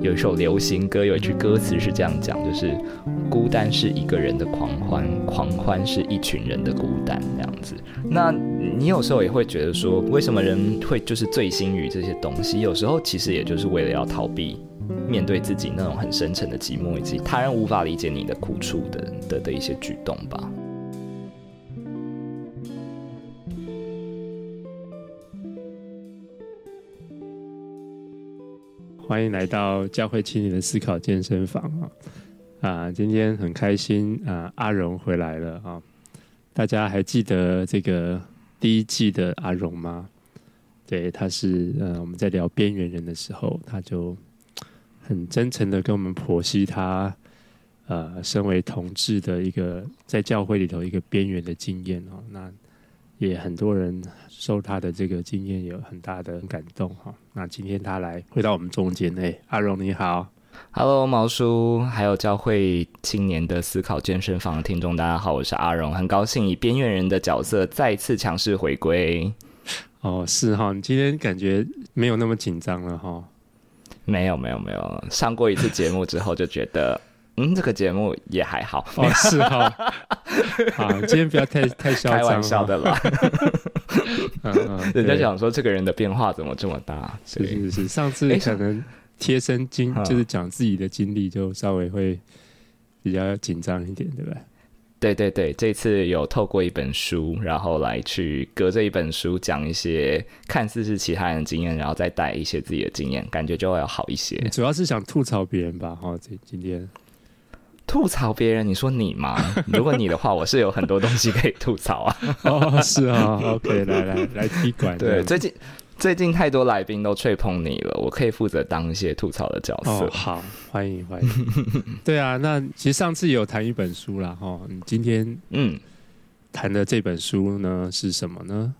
有一首流行歌，有一句歌词是这样讲，就是孤单是一个人的狂欢，狂欢是一群人的孤单，这样子。那你有时候也会觉得说，为什么人会就是醉心于这些东西？有时候其实也就是为了要逃避面对自己那种很深沉的寂寞，以及他人无法理解你的苦处的的的一些举动吧。欢迎来到教会青年的思考健身房啊！啊，今天很开心啊，阿荣回来了啊！大家还记得这个第一季的阿荣吗？对，他是呃，我们在聊边缘人的时候，他就很真诚的跟我们剖析他呃，身为同志的一个在教会里头一个边缘的经验哦。那也很多人受他的这个经验有很大的感动哈。那今天他来回到我们中间，哎，阿荣你好，Hello 毛叔，还有教会青年的思考健身房的听众，大家好，我是阿荣，很高兴以边缘人的角色再次强势回归。哦，是哈，你今天感觉没有那么紧张了哈？没有没有没有，上过一次节目之后就觉得。嗯，这个节目也还好，哦，是哈，好，今天不要太太嚣张，开玩笑的啦。嗯嗯，人家想说这个人的变化怎么这么大？是是是，上次可能贴身经就是讲自己的经历，就稍微会比较紧张一点，对吧对？对对对，这次有透过一本书，然后来去隔着一本书讲一些看似是其他人的经验，然后再带一些自己的经验，感觉就会要好一些。主要是想吐槽别人吧，哈，这今天。吐槽别人？你说你吗？如果你的话，我是有很多东西可以吐槽啊。哦，是啊，OK，来来来，踢馆。对，最近最近太多来宾都吹捧你了，我可以负责当一些吐槽的角色。哦、好，欢迎欢迎。对啊，那其实上次有谈一本书啦。哈。你今天嗯谈的这本书呢是什么呢？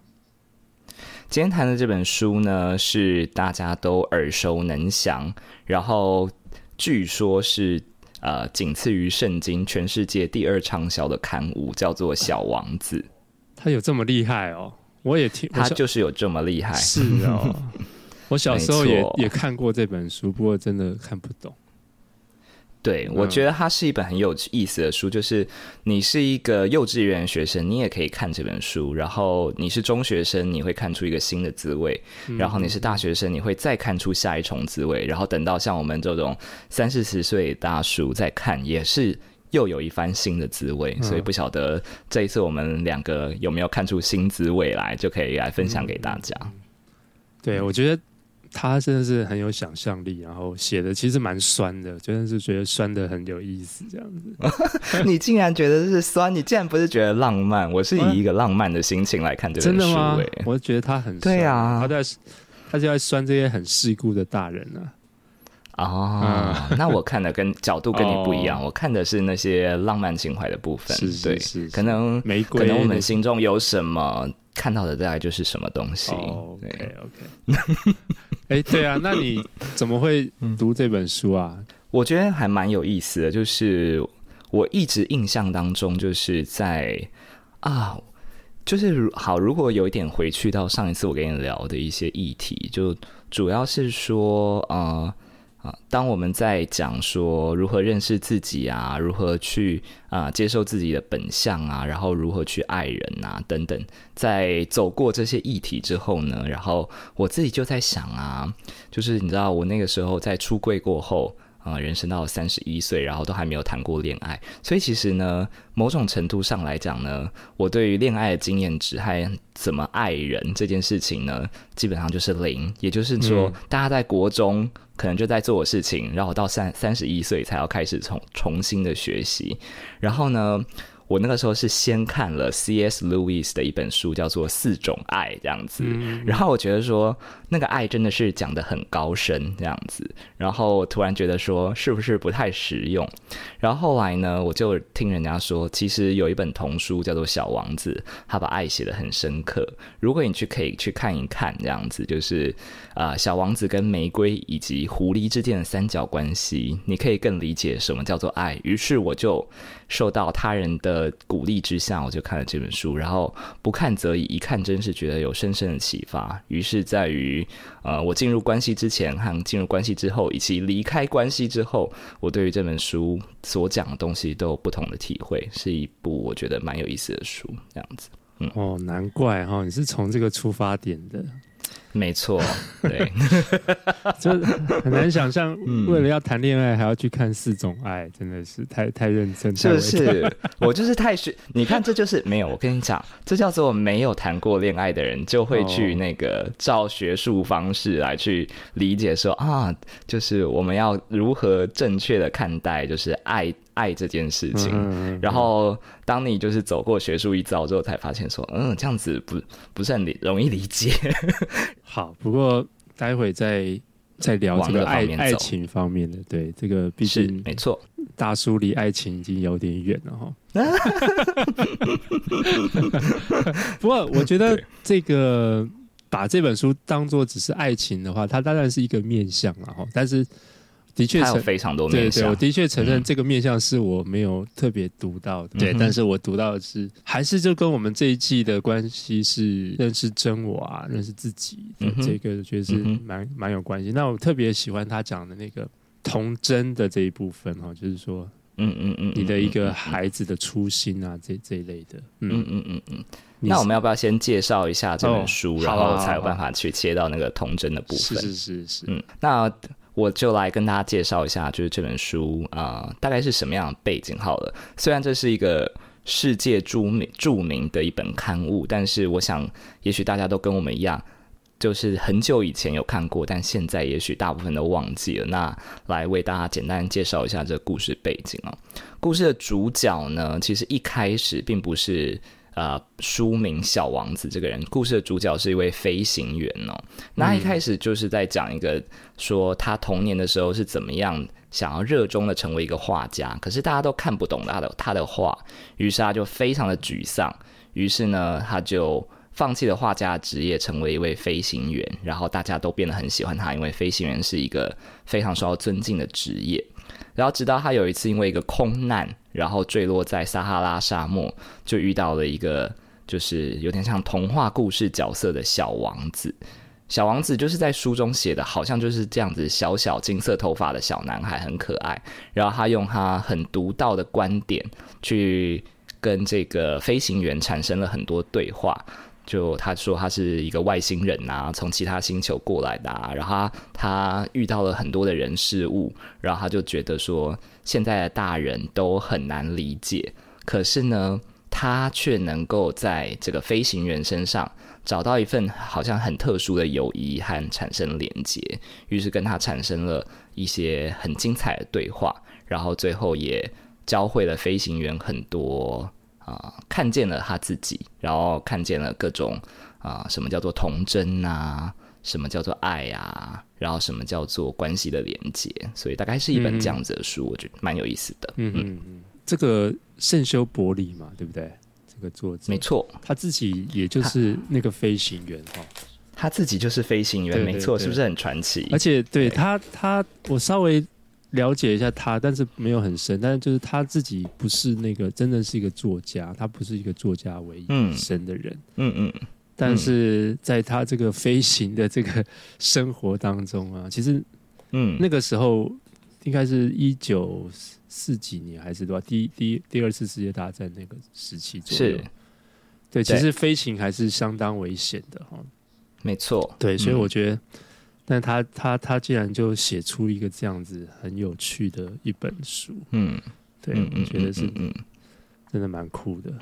今天谈的这本书呢是大家都耳熟能详，然后据说是。呃，仅次于圣经，全世界第二畅销的刊物叫做《小王子》。他有这么厉害哦？我也听，他就是有这么厉害。是哦，我小时候也也看过这本书，不过真的看不懂。对，我觉得它是一本很有意思的书，就是你是一个幼稚园学生，你也可以看这本书；然后你是中学生，你会看出一个新的滋味；然后你是大学生，你会再看出下一重滋味；然后等到像我们这种三四十岁大叔再看，也是又有一番新的滋味。所以不晓得这一次我们两个有没有看出新滋味来，就可以来分享给大家。对，我觉得。他真的是很有想象力，然后写的其实蛮酸的，真的是觉得酸的很有意思这样子。你竟然觉得是酸？你竟然不是觉得浪漫？我是以一个浪漫的心情来看这本书。真的吗？我觉得他很酸对啊，他在他就在酸这些很世故的大人呢、啊。哦、嗯，那我看的跟角度跟你不一样，哦、我看的是那些浪漫情怀的部分。是是是，是，可能玫瑰，可能我们心中有什么，看到的大概就是什么东西。哦、OK OK。哎、欸，对啊，那你怎么会读这本书啊？嗯、我觉得还蛮有意思的，就是我一直印象当中，就是在啊，就是好，如果有一点回去到上一次我跟你聊的一些议题，就主要是说啊。呃啊，当我们在讲说如何认识自己啊，如何去啊接受自己的本相啊，然后如何去爱人啊等等，在走过这些议题之后呢，然后我自己就在想啊，就是你知道我那个时候在出柜过后。啊、呃，人生到三十一岁，然后都还没有谈过恋爱，所以其实呢，某种程度上来讲呢，我对于恋爱的经验值还怎么爱人这件事情呢，基本上就是零。也就是说，嗯、大家在国中可能就在做的事情，然后到三三十一岁才要开始重重新的学习，然后呢。我那个时候是先看了 C.S. Lewis 的一本书，叫做《四种爱》这样子，然后我觉得说那个爱真的是讲得很高深这样子，然后突然觉得说是不是不太实用？然后后来呢，我就听人家说，其实有一本童书叫做《小王子》，他把爱写得很深刻。如果你去可以去看一看这样子，就是啊，小王子跟玫瑰以及狐狸之间的三角关系，你可以更理解什么叫做爱。于是我就受到他人。的鼓励之下，我就看了这本书，然后不看则已，一看真是觉得有深深的启发。于是，在于呃，我进入关系之前和进入关系之后，以及离开关系之后，我对于这本书所讲的东西都有不同的体会，是一部我觉得蛮有意思的书。这样子，嗯，哦，难怪哈，你是从这个出发点的。没错，对，就很难想象，为了要谈恋爱还要去看四种爱，嗯、真的是太太认真。就是 我就是太学，你看这就是没有。我跟你讲，这叫做没有谈过恋爱的人就会去那个照学术方式来去理解说、哦、啊，就是我们要如何正确的看待就是爱。爱这件事情，嗯嗯嗯，然后当你就是走过学术一遭之后，才发现说，嗯，这样子不不是很理容易理解。好，不过待会再再聊这个爱爱情方面的，对这个毕竟没错，大叔离爱情已经有点远了哈。不过我觉得这个把这本书当做只是爱情的话，它当然是一个面向了哈，但是。的确，有非常多面向。对，对，我的确承认这个面向是我没有特别读到的。嗯、对，但是我读到的是，还是就跟我们这一季的关系是认识真我啊，认识自己的这个，我觉得是蛮蛮、嗯、有关系。那我特别喜欢他讲的那个童真的这一部分哈，就是说，嗯嗯嗯，你的一个孩子的初心啊，这这一类的。嗯嗯嗯嗯嗯。那我们要不要先介绍一下这本书，哦、然后才有办法去切到那个童真的部分？是是是是。嗯，那。我就来跟大家介绍一下，就是这本书啊、大概是什么样的背景好了。虽然这是一个世界著名著名的一本刊物，但是我想，也许大家都跟我们一样，就是很久以前有看过，但现在也许大部分都忘记了。那来为大家简单介绍一下这个故事背景啊。故事的主角呢，其实一开始并不是。呃，书名《小王子》这个人，故事的主角是一位飞行员哦。那一开始就是在讲一个说他童年的时候是怎么样想要热衷的成为一个画家，可是大家都看不懂他的他的画，于是他就非常的沮丧，于是呢他就放弃了画家职业，成为一位飞行员。然后大家都变得很喜欢他，因为飞行员是一个非常受到尊敬的职业。然后直到他有一次因为一个空难，然后坠落在撒哈拉沙漠，就遇到了一个就是有点像童话故事角色的小王子。小王子就是在书中写的，好像就是这样子，小小金色头发的小男孩，很可爱。然后他用他很独到的观点，去跟这个飞行员产生了很多对话。就他说他是一个外星人啊，从其他星球过来的啊，然后他，他遇到了很多的人事物，然后他就觉得说现在的大人都很难理解，可是呢，他却能够在这个飞行员身上找到一份好像很特殊的友谊和产生连接，于是跟他产生了一些很精彩的对话，然后最后也教会了飞行员很多。啊，看见了他自己，然后看见了各种啊，什么叫做童真啊，什么叫做爱啊，然后什么叫做关系的连接，所以大概是一本这样子的书，嗯、我觉得蛮有意思的。嗯嗯嗯，这个圣修伯里嘛，对不对？这个作者没错，他自己也就是那个飞行员哈，他自己就是飞行员，没错，是不是很传奇？而且对，对他，他我稍微。了解一下他，但是没有很深。但是就是他自己不是那个真的是一个作家，他不是一个作家为生的人。嗯嗯。嗯，但是在他这个飞行的这个生活当中啊，其实，嗯，那个时候应该是一九四几年还是多少？第一第一第二次世界大战那个时期左右。是。对，其实飞行还是相当危险的哈。没错。对，所以我觉得。嗯但他他他竟然就写出一个这样子很有趣的一本书，嗯，对，嗯，我觉得是嗯，真的蛮酷的，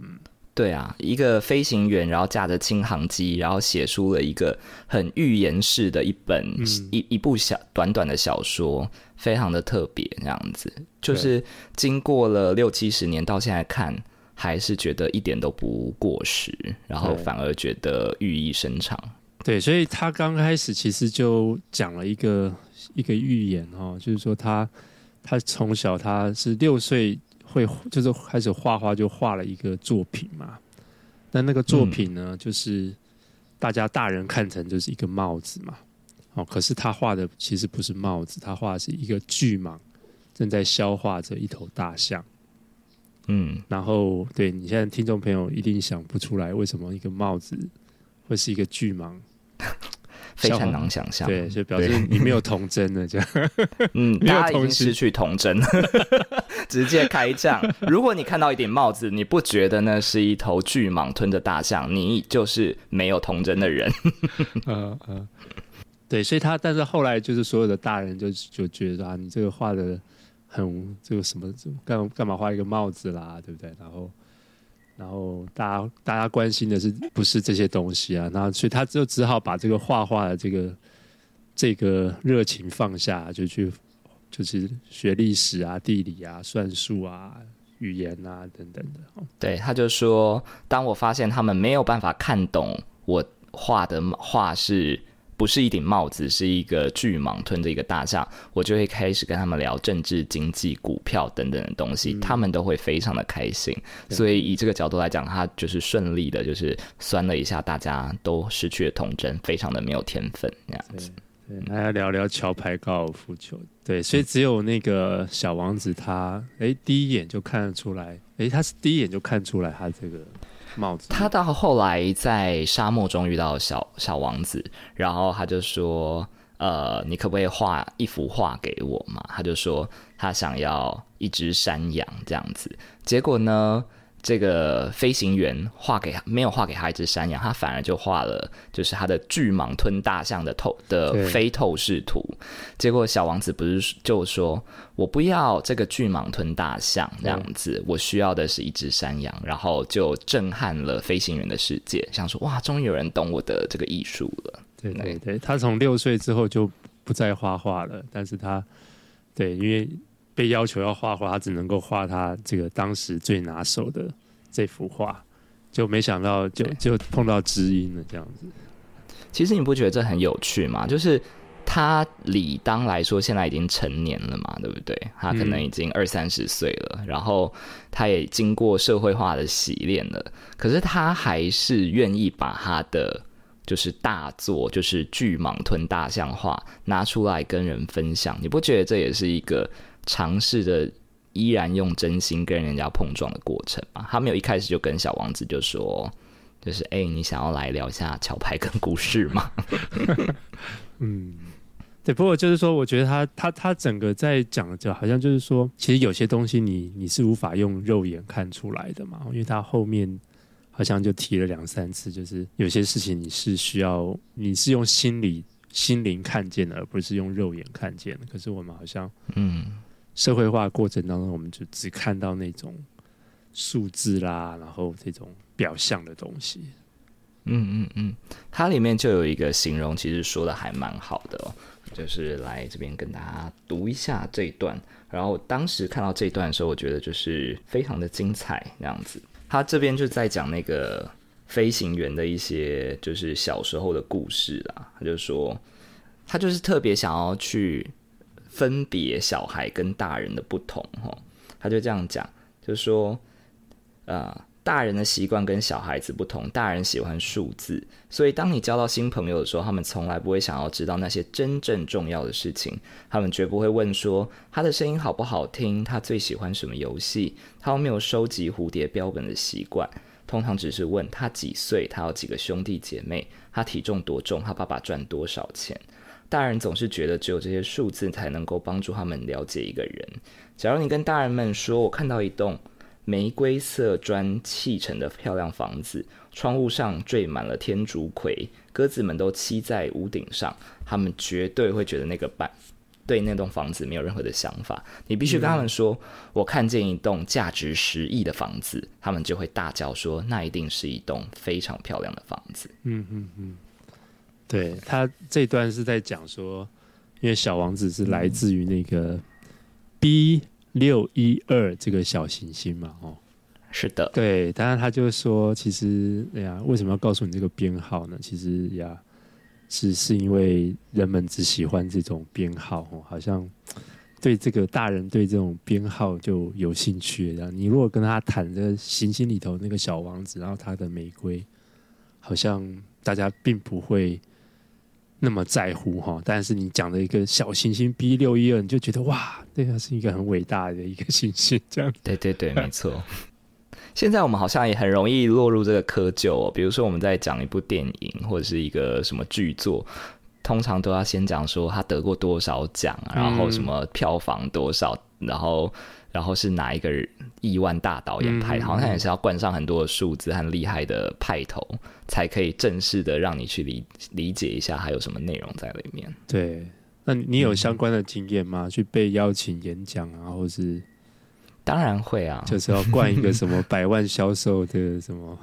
嗯，对啊，一个飞行员，然后驾着轻航机，然后写出了一个很寓言式的一本、嗯、一一部小短短的小说，非常的特别，这样子，就是经过了六七十年，到现在看还是觉得一点都不过时，然后反而觉得寓意深长。对，所以他刚开始其实就讲了一个一个寓言哦，就是说他他从小他是六岁会就是开始画画，就画了一个作品嘛。那那个作品呢，嗯、就是大家大人看成就是一个帽子嘛。哦，可是他画的其实不是帽子，他画的是一个巨蟒正在消化着一头大象。嗯，然后对你现在听众朋友一定想不出来，为什么一个帽子会是一个巨蟒？非常难想象，对，就表示你没有童真的，这样，嗯，大家已经失去童真了，直接开战。如果你看到一顶帽子，你不觉得那是一头巨蟒吞着大象，你就是没有童真的人。嗯嗯，对，所以他，但是后来就是所有的大人就就觉得啊，你这个画的很这个什么，干干嘛画一个帽子啦，对不对？然后。然后大家大家关心的是不是这些东西啊？然后所以他就只好把这个画画的这个这个热情放下，就去就是学历史啊、地理啊、算术啊、语言啊等等的。对，他就说，当我发现他们没有办法看懂我画的画是。不是一顶帽子，是一个巨蟒吞着一个大象，我就会开始跟他们聊政治、经济、股票等等的东西，嗯、他们都会非常的开心。所以以这个角度来讲，他就是顺利的，就是酸了一下，大家都失去了童真，非常的没有天分那样子。对，来聊聊桥牌高尔夫球。对，所以只有那个小王子他，他哎第一眼就看得出来，哎他是第一眼就看出来他这个。帽子。他到后来在沙漠中遇到小小王子，然后他就说：“呃，你可不可以画一幅画给我嘛？”他就说他想要一只山羊这样子。结果呢？这个飞行员画给没有画给他一只山羊，他反而就画了就是他的巨蟒吞大象的透的非透视图。结果小王子不是就说：“我不要这个巨蟒吞大象这样子，我需要的是一只山羊。”然后就震撼了飞行员的世界，想说：“哇，终于有人懂我的这个艺术了。”对对对，他从六岁之后就不再画画了，但是他对因为。被要求要画画，他只能够画他这个当时最拿手的这幅画，就没想到就就碰到知音了这样子。其实你不觉得这很有趣吗？就是他理当来说现在已经成年了嘛，对不对？他可能已经二三十岁了，嗯，然后他也经过社会化的洗练了，可是他还是愿意把他的就是大作，就是巨蟒吞大象画拿出来跟人分享。你不觉得这也是一个？尝试着依然用真心跟人家碰撞的过程嘛，他没有一开始就跟小王子就说，就是哎、欸，你想要来聊一下桥牌跟故事吗？嗯，对。不过就是说，我觉得他他他整个在讲的就好像就是说，其实有些东西你你是无法用肉眼看出来的嘛，因为他后面好像就提了两三次，就是有些事情你是需要你是用心理心灵看见的，而不是用肉眼看见的。可是我们好像嗯。社会化过程当中，我们就只看到那种数字啦，然后这种表象的东西。嗯嗯嗯，它里面就有一个形容，其实说的还蛮好的，就是来这边跟大家读一下这一段。然后当时看到这一段的时候，我觉得就是非常的精彩，那样子。他这边就在讲那个飞行员的一些就是小时候的故事啦。他就说，他就是特别想要去。分别小孩跟大人的不同，哈，他就这样讲，就说，呃，大人的习惯跟小孩子不同，大人喜欢数字，所以当你交到新朋友的时候，他们从来不会想要知道那些真正重要的事情，他们绝不会问说他的声音好不好听，他最喜欢什么游戏，他有没有收集蝴蝶标本的习惯，通常只是问他几岁，他有几个兄弟姐妹，他体重多重，他爸爸赚多少钱。大人总是觉得只有这些数字才能够帮助他们了解一个人。假如你跟大人们说：“我看到一栋玫瑰色砖砌成的漂亮房子，窗户上缀满了天竺葵，鸽子们都栖在屋顶上。”他们绝对会觉得那个板对那栋房子没有任何的想法。你必须跟他们说：“、我看见一栋价值十亿的房子。”他们就会大叫说：“那一定是一栋非常漂亮的房子。”嗯嗯嗯。对，他这段是在讲说，因为小王子是来自于那个 B 六一二这个小行星嘛，哦，是的，对，当然他就说，其实哎呀，为什么要告诉你这个编号呢？其实呀，是是因为人们只喜欢这种编号，哦，好像对这个大人对这种编号就有兴趣。然后你如果跟他谈这行星里头那个小王子，然后他的玫瑰，好像大家并不会。那么在乎哈，但是你讲的一个小行星 B 六一二，你就觉得哇，这个是一个很伟大的一个行星，这样。对对对，没错。现在我们好像也很容易落入这个窠臼哦，比如说我们在讲一部电影或者是一个什么剧作，通常都要先讲说他得过多少奖，然后什么票房多少，然后。然后是哪一个亿万大导演拍的，嗯、好像也是要冠上很多的数字和厉害的派头，才可以正式的让你去理理解一下还有什么内容在里面。对，那你有相关的经验吗？嗯、去被邀请演讲啊，或是？当然会啊，就是要冠一个什么百万销售的什么？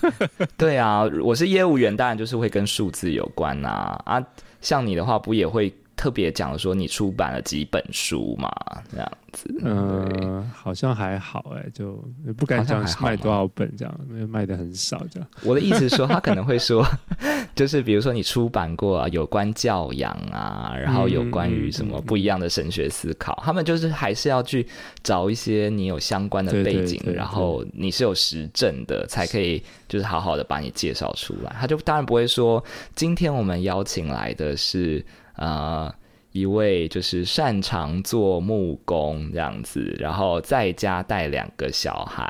对啊，我是业务员，当然就是会跟数字有关啊啊，像你的话，不也会？特别讲说你出版了几本书嘛，这样子，嗯，好像还好哎，就不敢讲卖多少本这样，因为卖的很少这样。我的意思是说，他可能会说，就是比如说你出版过啊，有关教养啊，然后有关于什么不一样的神学思考，他们就是还是要去找一些你有相关的背景，然后你是有实证的，才可以就是好好的把你介绍出来。他就当然不会说，今天我们邀请来的是。呃，一位就是擅长做木工这样子，然后在家带两个小孩，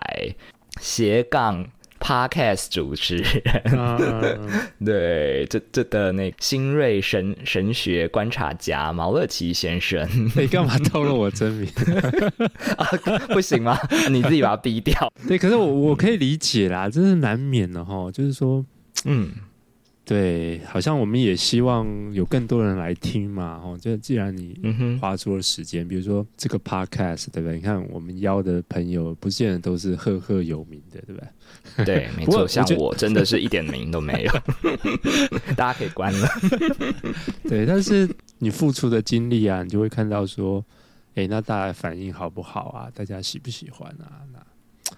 斜杠 Podcast 主持人，嗯、对，这这的那新锐神神学观察家毛乐奇先生，你干嘛透露我真名 啊？不行吗？你自己把它逼掉。对，可是我我可以理解啦，这是难免的哈，就是说，嗯。对，好像我们也希望有更多人来听嘛，哦，就既然你花出了时间，嗯、比如说这个 podcast，对不对？你看我们邀的朋友，不见得都是赫赫有名的，对不对？对，没 错，像我真的是一点名都没有，大家可以关了。对，但是你付出的精力啊，你就会看到说，哎，那大家反应好不好啊？大家喜不喜欢啊？那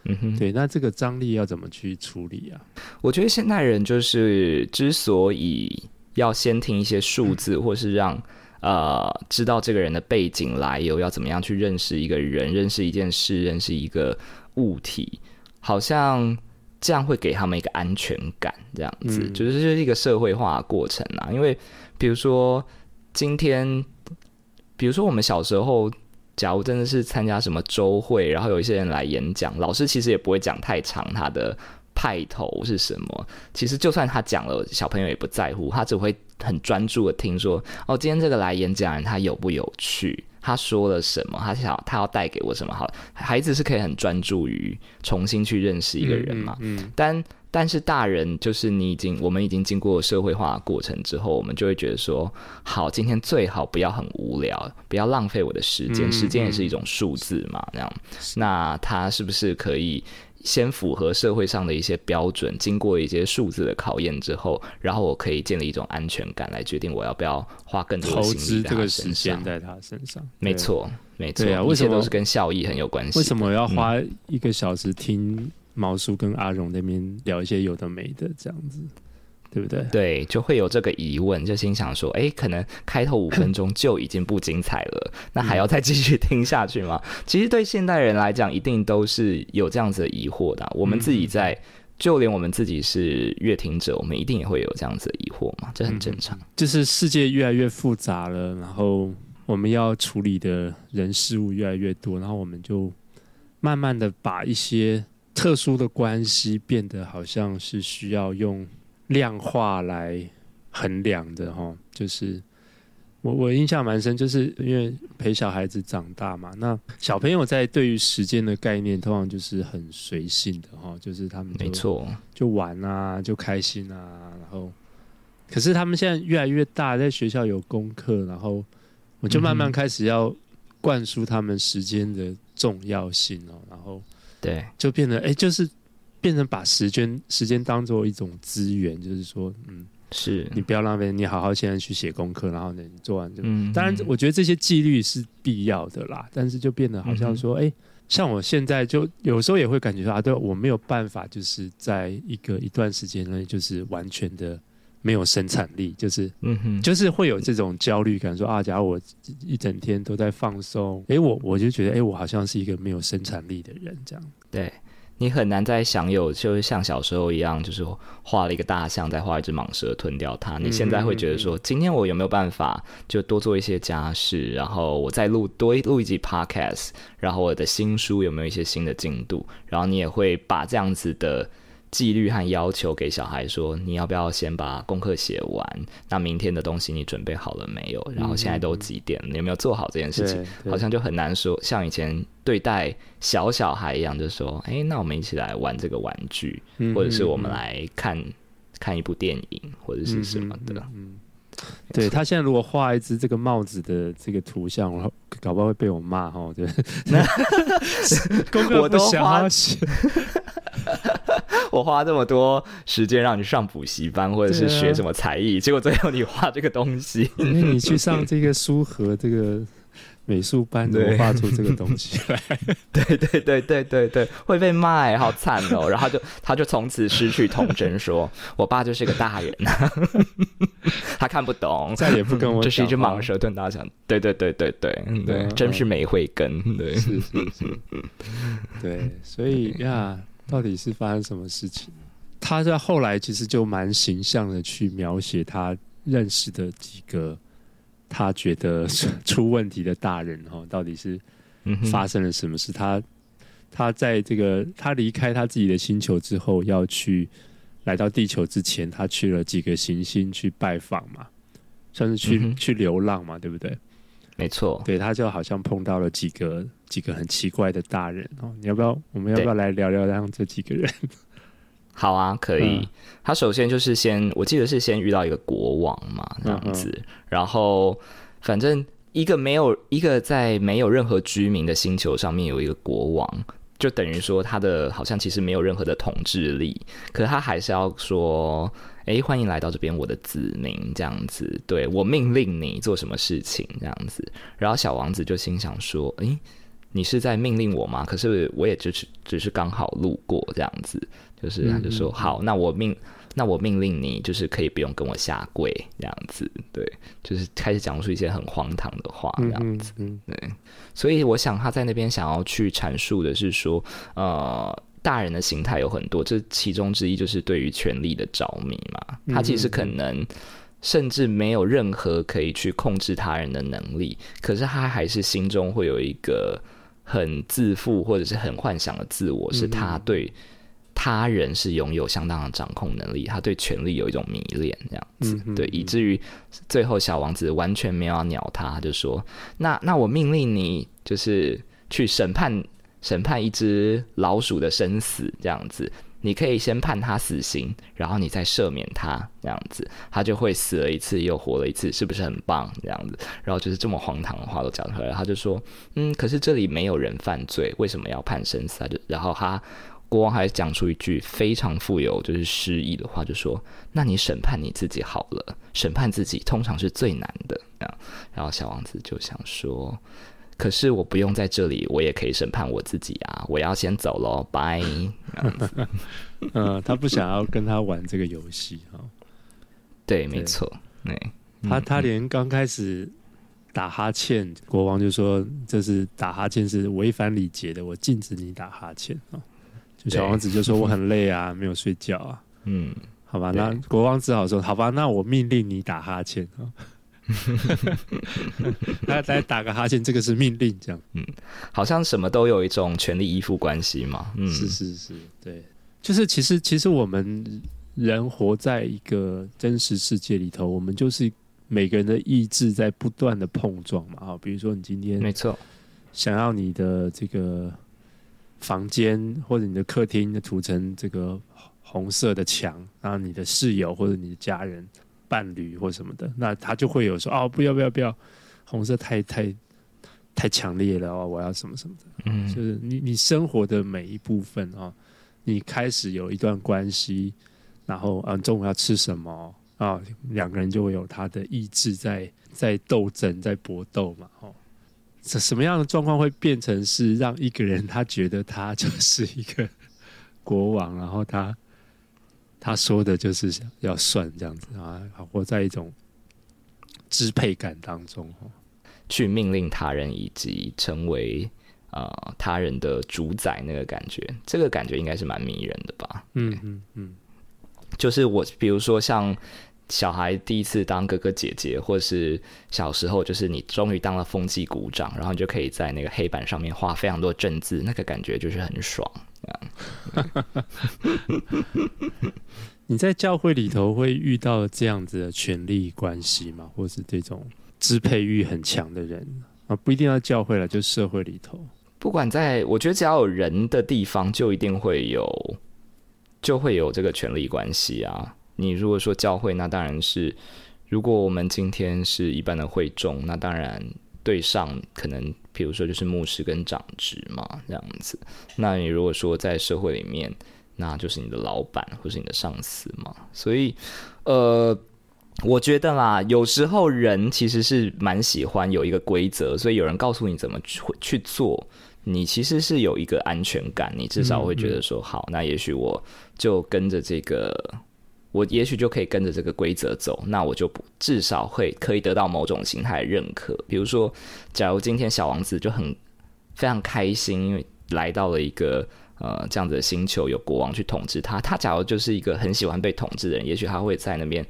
嗯哼，对，那这个张力要怎么去处理啊？我觉得现代人就是之所以要先听一些数字，嗯、或是让呃知道这个人的背景来由，要怎么样去认识一个人、认识一件事、认识一个物体，好像这样会给他们一个安全感，这样子、嗯、就是就是一个社会化的过程啊。因为比如说今天，比如说我们小时候。假如真的是参加什么周会，然后有一些人来演讲，老师其实也不会讲太长，他的派头是什么？其实就算他讲了，小朋友也不在乎，他只会很专注的听说，哦，今天这个来演讲人他有不有趣？他说了什么？他想他要带给我什么？好，孩子是可以很专注于重新去认识一个人嘛？嗯，但。但是大人就是你已经，我们已经经过社会化的过程之后，我们就会觉得说，好，今天最好不要很无聊，不要浪费我的时间，时间也是一种数字嘛，那样，那他是不是可以先符合社会上的一些标准，经过一些数字的考验之后，然后我可以建立一种安全感，来决定我要不要花更多的心力在他身上，在他身上，没错，没错，啊，为什么都是跟效益很有关系？为什么要花一个小时听？毛叔跟阿荣那边聊一些有的没的，这样子，对不对？对，就会有这个疑问，就心想说，哎，可能开头五分钟就已经不精彩了，那还要再继续听下去吗？嗯、其实对现代人来讲，一定都是有这样子的疑惑的。我们自己在，嗯、就连我们自己是阅听者，我们一定也会有这样子的疑惑嘛，这很正常。嗯、就是世界越来越复杂了，然后我们要处理的人事物越来越多，然后我们就慢慢的把一些。特殊的关系变得好像是需要用量化来衡量的哈，就是我我印象蛮深，就是因为陪小孩子长大嘛，那小朋友在对于时间的概念通常就是很随性的哈，就是他们没错就玩啊，就开心啊，然后可是他们现在越来越大，在学校有功课，然后我就慢慢开始要灌输他们时间的重要性哦，然后。对，就变得哎，就是变成把时间时间当做一种资源，就是说，嗯，是。你不要浪费，你好好现在去写功课，然后呢，你做完就，嗯，当然，我觉得这些纪律是必要的啦，但是就变得好像说，哎，像我现在就有时候也会感觉说啊，对，我没有办法，就是在一个一段时间内，就是完全的。没有生产力，就是，嗯哼，就是会有这种焦虑感说，说啊，假如我一整天都在放松，诶，我我就觉得，诶，我好像是一个没有生产力的人，这样。对，你很难再享有，就是像小时候一样，就是画了一个大象，再画一只蟒蛇吞掉它。你现在会觉得说，今天我有没有办法就多做一些家事，然后我再录多录一集 podcast，然后我的新书有没有一些新的进度？然后你也会把这样子的。纪律和要求给小孩说：“你要不要先把功课写完？那明天的东西你准备好了没有？然后现在都几点了？你有没有做好这件事情？好像就很难说。像以前对待小小孩一样，就说：‘哎，那我们一起来玩这个玩具，或者是我们来看看一部电影，或者是什么的。’嗯，对 他现在如果画一只这个帽子的这个图像，我搞不好会被我骂哈。对，功课不想写。”我花这么多时间让你上补习班，或者是学什么才艺，啊、结果最后你画这个东西，你去上这个书和这个美术班，怎么画出这个东西来？对对对对对对，会被骂，好惨哦！然后就他就从此失去童真，说我爸就是个大人，他看不懂，再也不跟我。这是一只蟒蛇吞大象。对对对对对对，对，真是没慧根。对，是是是，对，所以呀。到底是发生什么事情？他在后来其实就蛮形象的去描写他认识的几个他觉得出问题的大人哈，到底是发生了什么事？他他在这个他离开他自己的星球之后，要去来到地球之前，他去了几个行星去拜访嘛，算是去去流浪嘛，对不对？没错，对，他就好像碰到了几个。几个很奇怪的大人哦，你要不要？我们要不要来聊聊让这几个人？好啊，可以。嗯、他首先就是先，我记得是先遇到一个国王嘛，这样子。嗯、然后，反正一个没有一个在没有任何居民的星球上面有一个国王，就等于说他的好像其实没有任何的统治力，可他还是要说：“哎，欢迎来到这边，我的子民。”这样子，对，我命令你做什么事情，这样子。然后小王子就心想说：“哎。”你是在命令我吗？可是我也只是只是刚好路过这样子，就是他就说、嗯、好，那我命那我命令你，就是可以不用跟我下跪这样子，对，就是开始讲述一些很荒唐的话这样子，嗯，对，所以我想他在那边想要去阐述的是说，呃，大人的形态有很多，这其中之一就是对于权力的着迷嘛，他其实可能甚至没有任何可以去控制他人的能力，可是他还是心中会有一个。很自负或者是很幻想的自我，是他对他人是拥有相当的掌控能力，他对权力有一种迷恋，这样子，嗯、对，以至于最后小王子完全没有要鸟他，他就说：“那那我命令你，就是去审判审判一只老鼠的生死，这样子。”你可以先判他死刑，然后你再赦免他，这样子他就会死了一次又活了一次，是不是很棒？这样子，然后就是这么荒唐的话都讲出来，他就说，嗯，可是这里没有人犯罪，为什么要判生死？他就，然后他国王还讲出一句非常富有就是诗意的话，就说，那你审判你自己好了，审判自己通常是最难的，这样，然后小王子就想说。可是我不用在这里，我也可以审判我自己啊！我要先走喽，拜。嗯，他不想要跟他玩这个游戏哈。对，没错。对，他他连刚开始打哈欠，国王就说这是打哈欠是违反礼节的，我禁止你打哈欠啊。就小王子就说我很累啊，没有睡觉啊。嗯，好吧，那。国王只好说好吧，那我命令你打哈欠啊。来来打个哈欠，这个是命令，这样，嗯，好像什么都有一种权力依附关系嘛，嗯，是是是，对，就是其实其实我们人活在一个真实世界里头，我们就是每个人的意志在不断的碰撞嘛，啊，比如说你今天没错，想要你的这个房间或者你的客厅的涂成这个红色的墙，然后你的室友或者你的家人。伴侣或什么的，那他就会有说哦，不要不要不要，红色太太太强烈了哦，我要什么什么的，嗯，就是你你生活的每一部分啊、哦，你开始有一段关系，然后嗯，中午要吃什么啊，两个人就会有他的意志在在斗争，在搏斗嘛，哦，什什么样的状况会变成是让一个人他觉得他就是一个国王，然后他。他说的就是要算这样子啊，活在一种支配感当中，去命令他人以及成为呃他人的主宰那个感觉，这个感觉应该是蛮迷人的吧？嗯嗯嗯，就是我比如说像。小孩第一次当哥哥姐姐，或是小时候，就是你终于当了风纪股长，然后你就可以在那个黑板上面画非常多正字，那个感觉就是很爽。你在教会里头会遇到这样子的权力关系吗？或是这种支配欲很强的人啊？不一定要教会了，就社会里头，不管在，我觉得只要有人的地方，就一定会有，就会有这个权力关系啊。你如果说教会，那当然是，如果我们今天是一般的会众，那当然对上可能，比如说就是牧师跟长职嘛，这样子。那你如果说在社会里面，那就是你的老板或是你的上司嘛。所以，呃，我觉得啦，有时候人其实是蛮喜欢有一个规则，所以有人告诉你怎么去去做，你其实是有一个安全感，你至少会觉得说，好，那也许我就跟着这个。我也许就可以跟着这个规则走，那我就不至少会可以得到某种形态认可。比如说，假如今天小王子就很非常开心，因为来到了一个呃这样子的星球，有国王去统治他。他假如就是一个很喜欢被统治的人，也许他会在那边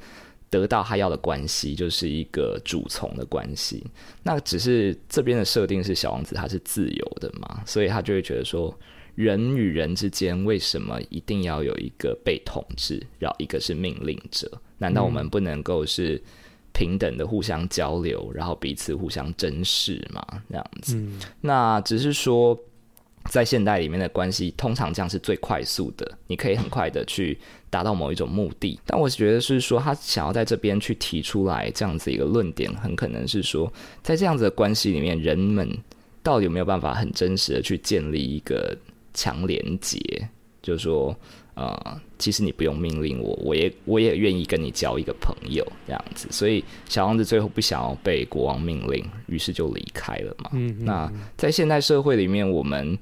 得到他要的关系，就是一个主从的关系。那只是这边的设定是小王子他是自由的嘛，所以他就会觉得说。人与人之间为什么一定要有一个被统治，然后一个是命令者？难道我们不能够是平等的互相交流，然后彼此互相珍视吗？这样子，嗯、那只是说，在现代里面的关系，通常这样是最快速的，你可以很快的去达到某一种目的。但我觉得是说，他想要在这边去提出来这样子一个论点，很可能是说，在这样子的关系里面，人们到底有没有办法很真实的去建立一个？强连结，就是说，呃，其实你不用命令我，我也我也愿意跟你交一个朋友这样子。所以小王子最后不想要被国王命令，于是就离开了嘛。嗯，嗯，那在现代社会里面，我们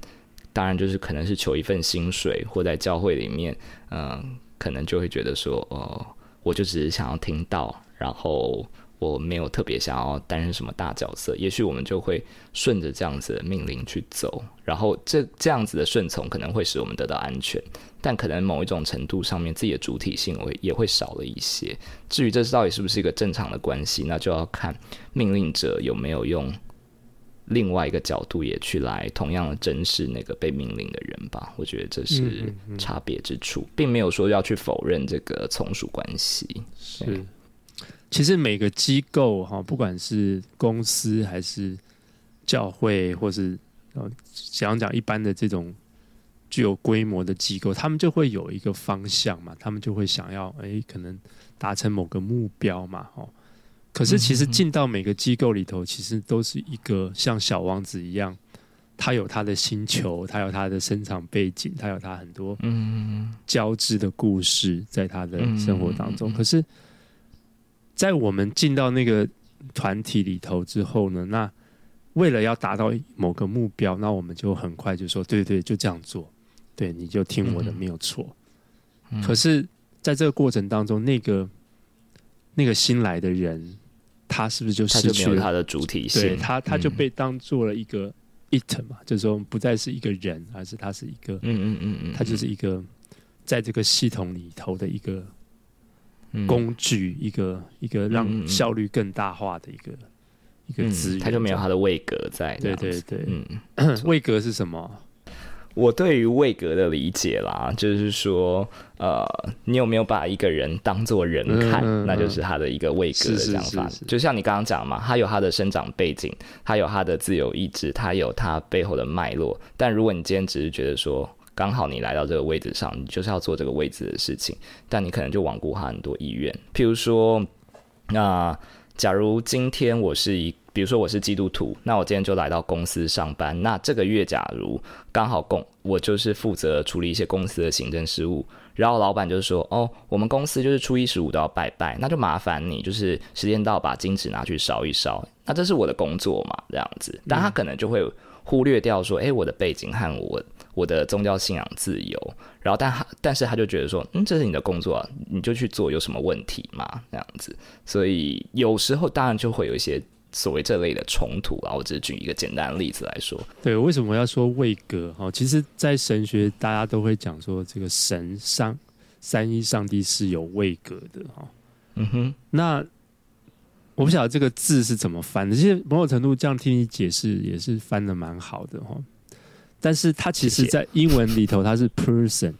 当然就是可能是求一份薪水，或在教会里面，嗯、呃，可能就会觉得说，哦、呃，我就只是想要听到，然后。我没有特别想要担任什么大角色，也许我们就会顺着这样子的命令去走，然后这这样子的顺从可能会使我们得到安全，但可能某一种程度上面自己的主体性会也会少了一些。至于这到底是不是一个正常的关系，那就要看命令者有没有用另外一个角度也去来同样的珍视那个被命令的人吧。我觉得这是差别之处，并没有说要去否认这个从属关系。是。其实每个机构哈，不管是公司还是教会，或是呃，想讲一般的这种具有规模的机构，他们就会有一个方向嘛，他们就会想要哎，可能达成某个目标嘛，哦。可是其实进到每个机构里头，其实都是一个像小王子一样，他有他的星球，他有他的生长背景，他有他很多嗯交织的故事在他的生活当中，可是。在我们进到那个团体里头之后呢，那为了要达到某个目标，那我们就很快就说，对对，就这样做，对，你就听我的，没有错。嗯、可是，在这个过程当中，那个那个新来的人，他是不是就失去了他，他的主体性？对他，他就被当做了一个 it 嘛，嗯、就是说不再是一个人，而是他是一个，嗯嗯嗯嗯，他就是一个在这个系统里头的一个。工具，一个一个让效率更大化的一个、嗯、一个资源，他就没有他的位格在。对对对，嗯，位格是什么？我对于位格的理解啦，就是说，呃，你有没有把一个人当做人看，嗯嗯嗯、那就是他的一个位格的想法。就像你刚刚讲嘛，他有他的生长背景，他有他的自由意志，他有他背后的脉络。但如果你今天只是觉得说，刚好你来到这个位置上，你就是要做这个位置的事情，但你可能就罔顾他很多意愿。譬如说，那、假如今天我是一，比如说我是基督徒，那我今天就来到公司上班。那这个月假如刚好公，我就是负责处理一些公司的行政事务，然后老板就说：“哦，我们公司就是初一十五都要拜拜，那就麻烦你，就是时间到把金纸拿去烧一烧。那这是我的工作嘛，这样子。但他可能就会忽略掉说：，诶、我的背景和我。”我的宗教信仰自由，然后但他但是他就觉得说，嗯，这是你的工作啊，你就去做，有什么问题吗？这样子，所以有时候当然就会有一些所谓这类的冲突啊。我只是举一个简单的例子来说。对，为什么要说位格？哈，其实，在神学大家都会讲说，这个神上三一上帝是有位格的哈。嗯哼，那我不晓得这个字是怎么翻的。其实某种程度这样听你解释也是翻的蛮好的哈。但是它其实，在英文里头，它是 person。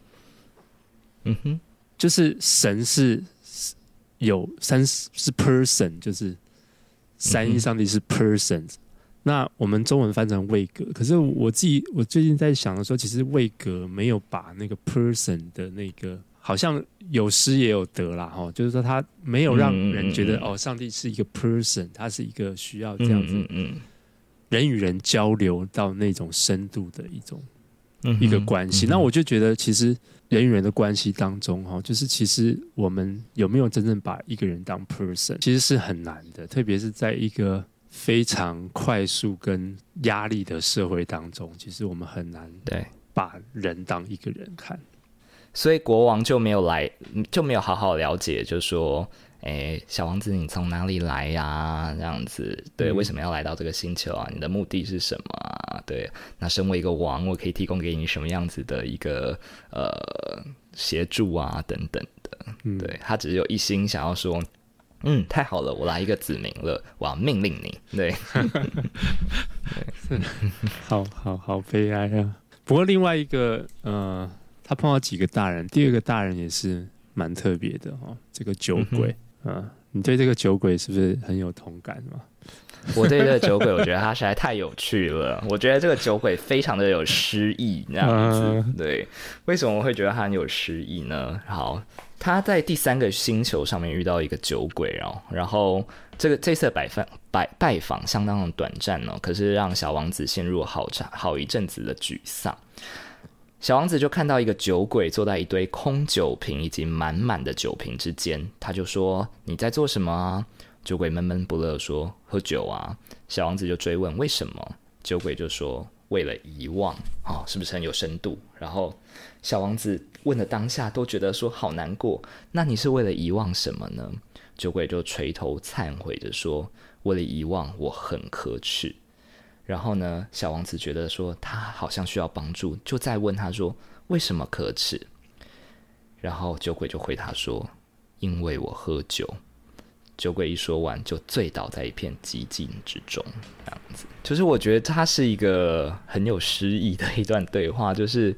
嗯哼，就是神是有三是 person，就是三一上帝是 person。那我们中文翻成位格，可是我自己我最近在想的时候，其实位格没有把那个 person 的那个，好像有失也有得啦哈，就是说他没有让人觉得哦，上帝是一个 person，他是一个需要这样子，嗯。人与人交流到那种深度的一种一个关系，那我就觉得，其实人与人的关系当中，哈，就是其实我们有没有真正把一个人当 person，其实是很难的，特别是在一个非常快速跟压力的社会当中，其实我们很难对把人当一个人看。所以国王就没有来，就没有好好了解，就是说。哎，小王子，你从哪里来呀、啊？这样子，对，为什么要来到这个星球啊？你的目的是什么啊？对，那身为一个王，我可以提供给你什么样子的一个呃协助啊？等等的，嗯、对，他只是有一心想要说，嗯，太好了，我来一个子民了，我要命令你，对，对好好好悲哀啊！不过另外一个，呃，他碰到几个大人，第二个大人也是蛮特别的哦，这个酒鬼。嗯嗯，你对这个酒鬼是不是很有同感吗？我对这个酒鬼，我觉得他实在太有趣了。我觉得这个酒鬼非常的有诗意，这样子。对，为什么我会觉得他很有诗意呢？好，他在第三个星球上面遇到一个酒鬼然后，然后这个这次拜访拜拜访相当的短暂呢，可是让小王子陷入好长好一阵子的沮丧。小王子就看到一个酒鬼坐在一堆空酒瓶以及满满的酒瓶之间，他就说：“你在做什么啊？”酒鬼闷闷不乐说：“喝酒啊。”小王子就追问：“为什么？”酒鬼就说：“为了遗忘。”哦，是不是很有深度？然后小王子问的当下都觉得说好难过。那你是为了遗忘什么呢？酒鬼就垂头忏悔着说：“为了遗忘，我很可耻。”然后呢，小王子觉得说他好像需要帮助，就再问他说为什么可耻？然后酒鬼就回他说：“因为我喝酒。”酒鬼一说完，就醉倒在一片寂静之中。这样子，就是我觉得他是一个很有诗意的一段对话，就是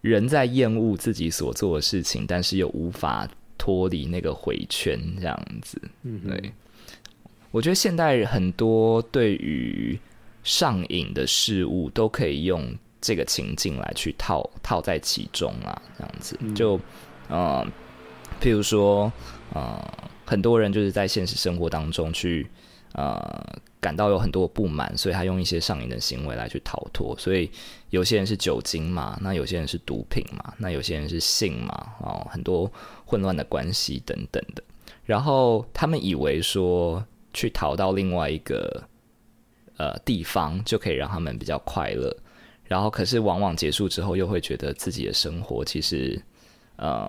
人在厌恶自己所做的事情，但是又无法脱离那个回圈，这样子。嗯，对。我觉得现代人很多对于上瘾的事物都可以用这个情境来去套套在其中啊，这样子就，嗯、呃，譬如说，呃，很多人就是在现实生活当中去，呃，感到有很多不满，所以他用一些上瘾的行为来去逃脱。所以有些人是酒精嘛，那有些人是毒品嘛，那有些人是性嘛，哦，很多混乱的关系等等的。然后他们以为说去逃到另外一个。呃，地方就可以让他们比较快乐，然后可是往往结束之后，又会觉得自己的生活其实，呃，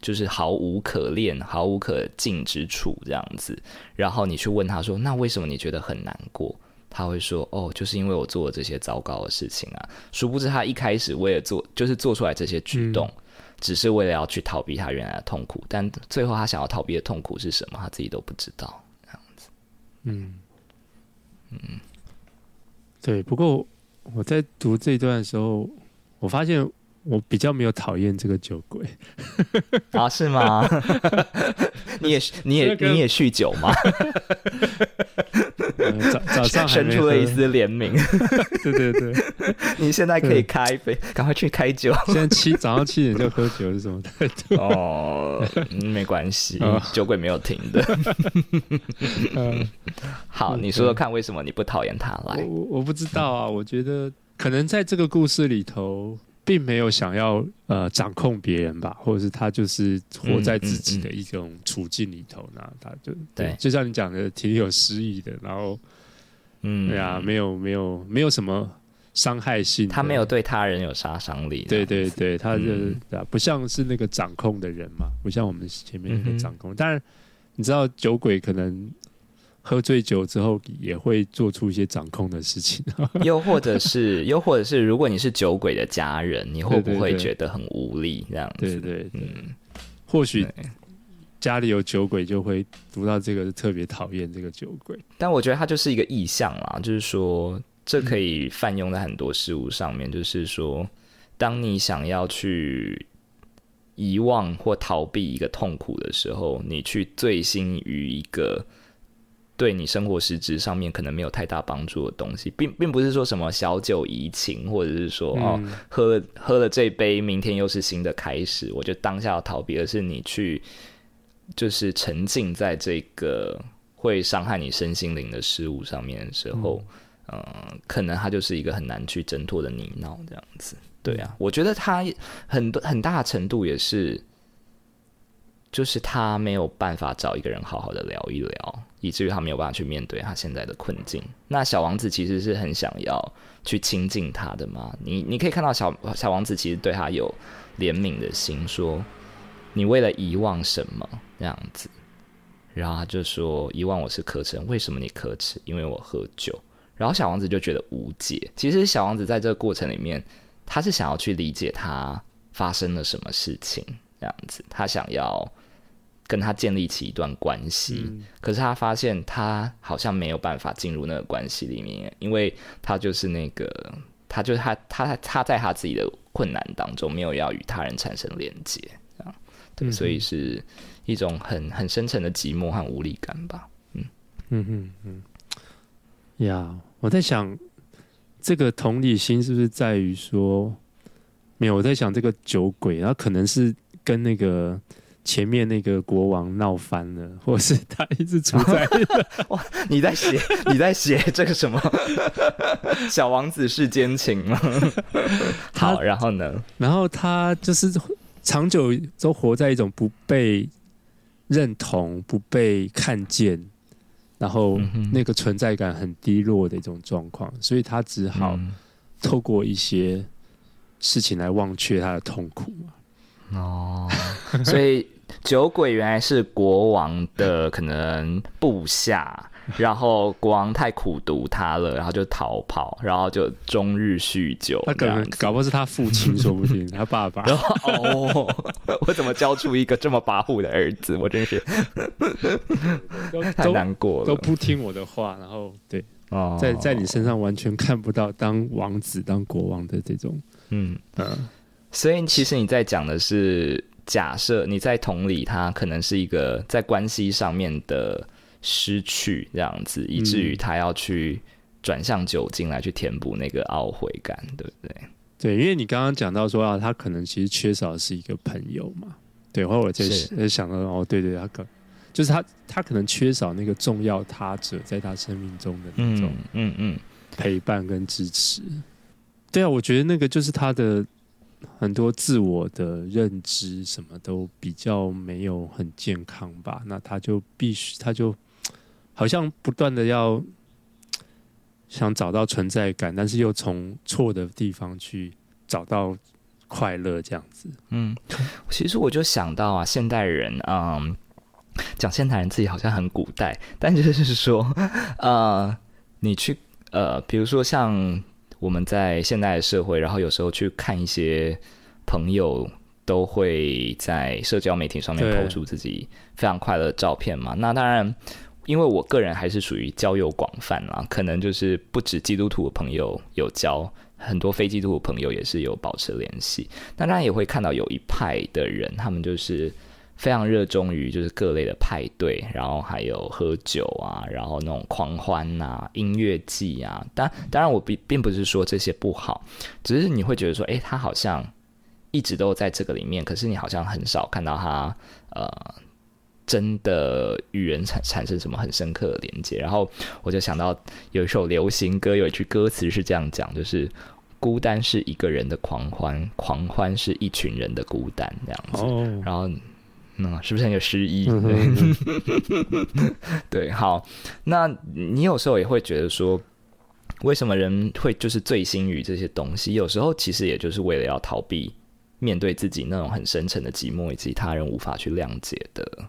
就是毫无可恋、毫无可敬之处这样子。然后你去问他说：“那为什么你觉得很难过？”他会说：“哦，就是因为我做了这些糟糕的事情啊。”殊不知他一开始为了做，就是做出来这些举动，嗯、只是为了要去逃避他原来的痛苦，但最后他想要逃避的痛苦是什么，他自己都不知道。这样子，嗯。嗯，对。不过我在读这一段的时候，我发现我比较没有讨厌这个酒鬼啊？是吗？你也你也你也酗酒吗？早早上生出了一丝怜悯。对 对对，你现在可以开一杯，赶快去开酒。现在七早上七点就喝酒是什么态度？哦，没关系，酒鬼没有停的。嗯，好，你说说看，为什么你不讨厌他来？我我不知道啊，我觉得可能在这个故事里头。并没有想要呃掌控别人吧，或者是他就是活在自己的一种处境里头，那、嗯嗯嗯、他就对，对，就像你讲的，挺有诗意的。然后，嗯，对啊，没有没有没有什么伤害性，他没有对他人有杀伤力。对对对，他就、嗯、不像是那个掌控的人嘛，不像我们前面那个掌控。当、嗯、然，你知道酒鬼可能喝醉酒之后也会做出一些掌控的事情，又或者是，又或者是，如果你是酒鬼的家人，你会不会觉得很无力？这样子，对对，对，嗯，或许家里有酒鬼，就会读到这个特别讨厌这个酒鬼。但我觉得它就是一个意象啦，就是说，这可以泛用在很多事物上面，嗯、就是说，当你想要去遗忘或逃避一个痛苦的时候，你去醉心于一个。对你生活实质上面可能没有太大帮助的东西，并并不是说什么小酒怡情，或者是说、嗯、哦，喝了喝了这杯，明天又是新的开始，我就当下要逃避，而是你去就是沉浸在这个会伤害你身心灵的事物上面的时候，嗯、呃，可能它就是一个很难去挣脱的泥淖这样子。对啊，我觉得它很多很大程度也是。就是他没有办法找一个人好好的聊一聊，以至于他没有办法去面对他现在的困境。那小王子其实是很想要去亲近他的嘛？你你可以看到小小王子其实对他有怜悯的心，说你为了遗忘什么这样子，然后他就说遗忘我是可耻，为什么你可耻？因为我喝酒。然后小王子就觉得无解。其实小王子在这个过程里面，他是想要去理解他发生了什么事情这样子，他想要。跟他建立起一段关系，嗯，可是他发现他好像没有办法进入那个关系里面，因为他就是那个，他就是他，他他在他自己的困难当中没有要与他人产生连接，这样，对，嗯，所以是一种很很深沉的寂寞和无力感吧，嗯。嗯嗯嗯，呀，我在想这个同理心是不是在于说，没有，我在想这个酒鬼，然后可能是跟那个。前面那个国王闹翻了，或是他一直处在 哇？你在写 你在写这个什么 小王子世间情吗？好，然后呢？然后他就是长久都活在一种不被认同、不被看见，然后那个存在感很低落的一种状况，所以他只好透过一些事情来忘却他的痛苦哦，所以。酒鬼原来是国王的可能部下，然后国王太苦读他了，然后就逃跑，然后就终日酗酒。他可能搞不好是他父亲，说不定他爸爸。哦，我怎么教出一个这么跋扈的儿子？我真是太难过了，都不听我的话，然后对，哦、在在你身上完全看不到当王子、当国王的这种，嗯嗯。所以其实你在讲的是。假设你在同理他，可能是一个在关系上面的失去这样子，以至于他要去转向酒精来去填补那个懊悔感，对不对？对，因为你刚刚讲到说啊，他可能其实缺少的是一个朋友嘛。对，后来我在在想到哦，对对，他可就是他他可能缺少那个重要他者在他生命中的那种嗯嗯陪伴跟支持。对啊，我觉得那个就是他的。很多自我的认知什么都比较没有很健康吧，那他就必须，他就好像不断的要想找到存在感，但是又从错的地方去找到快乐，这样子。嗯，其实我就想到啊，现代人，嗯，讲现代人自己好像很古代，但就是说，呃，你去，呃，比如说像。我们在现代的社会，然后有时候去看一些朋友都会在社交媒体上面 PO 出自己非常快乐的照片嘛。那当然，因为我个人还是属于交友广泛啦，可能就是不止基督徒的朋友有交，很多非基督徒朋友也是有保持联系。那当然也会看到有一派的人，他们就是。非常热衷于就是各类的派对，然后还有喝酒啊，然后那种狂欢啊、音乐季啊。当当然，我并并不是说这些不好，只是你会觉得说，诶，他好像一直都在这个里面，可是你好像很少看到他呃真的与人产产生什么很深刻的连接。然后我就想到有一首流行歌，有一句歌词是这样讲，就是孤单是一个人的狂欢，狂欢是一群人的孤单这样子。然后。嗯，是不是很有诗意？对，对，好。那你有时候也会觉得说，为什么人会就是醉心于这些东西？有时候其实也就是为了要逃避面对自己那种很深沉的寂寞，以及他人无法去谅解的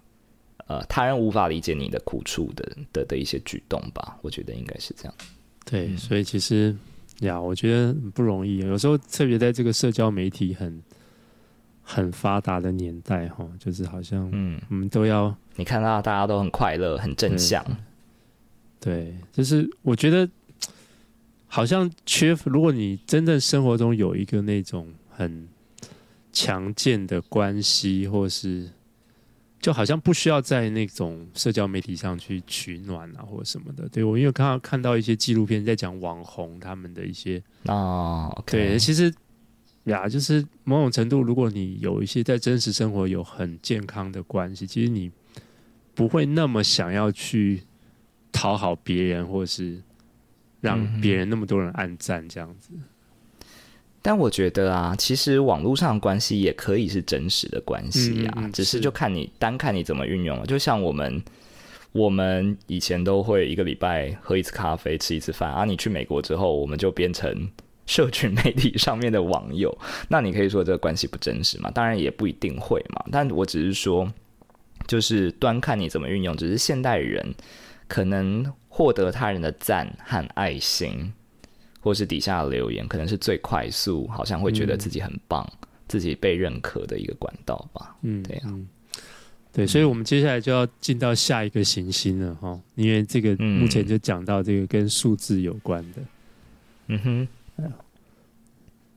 呃，他人无法理解你的苦处的的的一些举动吧，我觉得应该是这样。对，嗯、所以其实呀，我觉得不容易。有时候特别在这个社交媒体很很发达的年代，哈，就是好像嗯，我们都要你看到大家都很快乐、很正向。对，就是我觉得好像缺。如果你真正生活中有一个那种很强健的关系，或是。就好像不需要在那种社交媒体上去取暖啊，或者什么的。对，我因为刚刚看到一些纪录片在讲网红他们的一些啊对，其实呀，就是某种程度，如果你有一些在真实生活有很健康的关系，其实你不会那么想要去讨好别人，或是让别人那么多人暗赞这样子。但我觉得啊，其实网络上的关系也可以是真实的关系啊，嗯嗯，只是就看你单看你怎么运用了。就像我们，我们以前都会一个礼拜喝一次咖啡，吃一次饭啊。你去美国之后，我们就变成社群媒体上面的网友。那你可以说这个关系不真实嘛？当然也不一定会嘛。但我只是说，就是端看你怎么运用。只是现代人可能获得他人的赞和爱心。或是底下的留言，可能是最快速，好像会觉得自己很棒，嗯、自己被认可的一个管道吧。嗯，对啊，对，所以，我们接下来就要进到下一个行星了哈，因为这个目前就讲到这个跟数字有关的。嗯哼，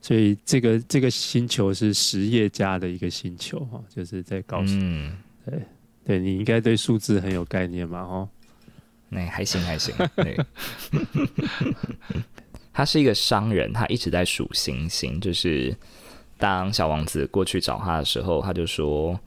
所以这个这个星球是实业家的一个星球哈，就是在告诉，嗯，对，对你应该对数字很有概念嘛哈。那、欸、还行还行，对。他是一个商人，他一直在数星星。就是当小王子过去找他的时候，他就说：“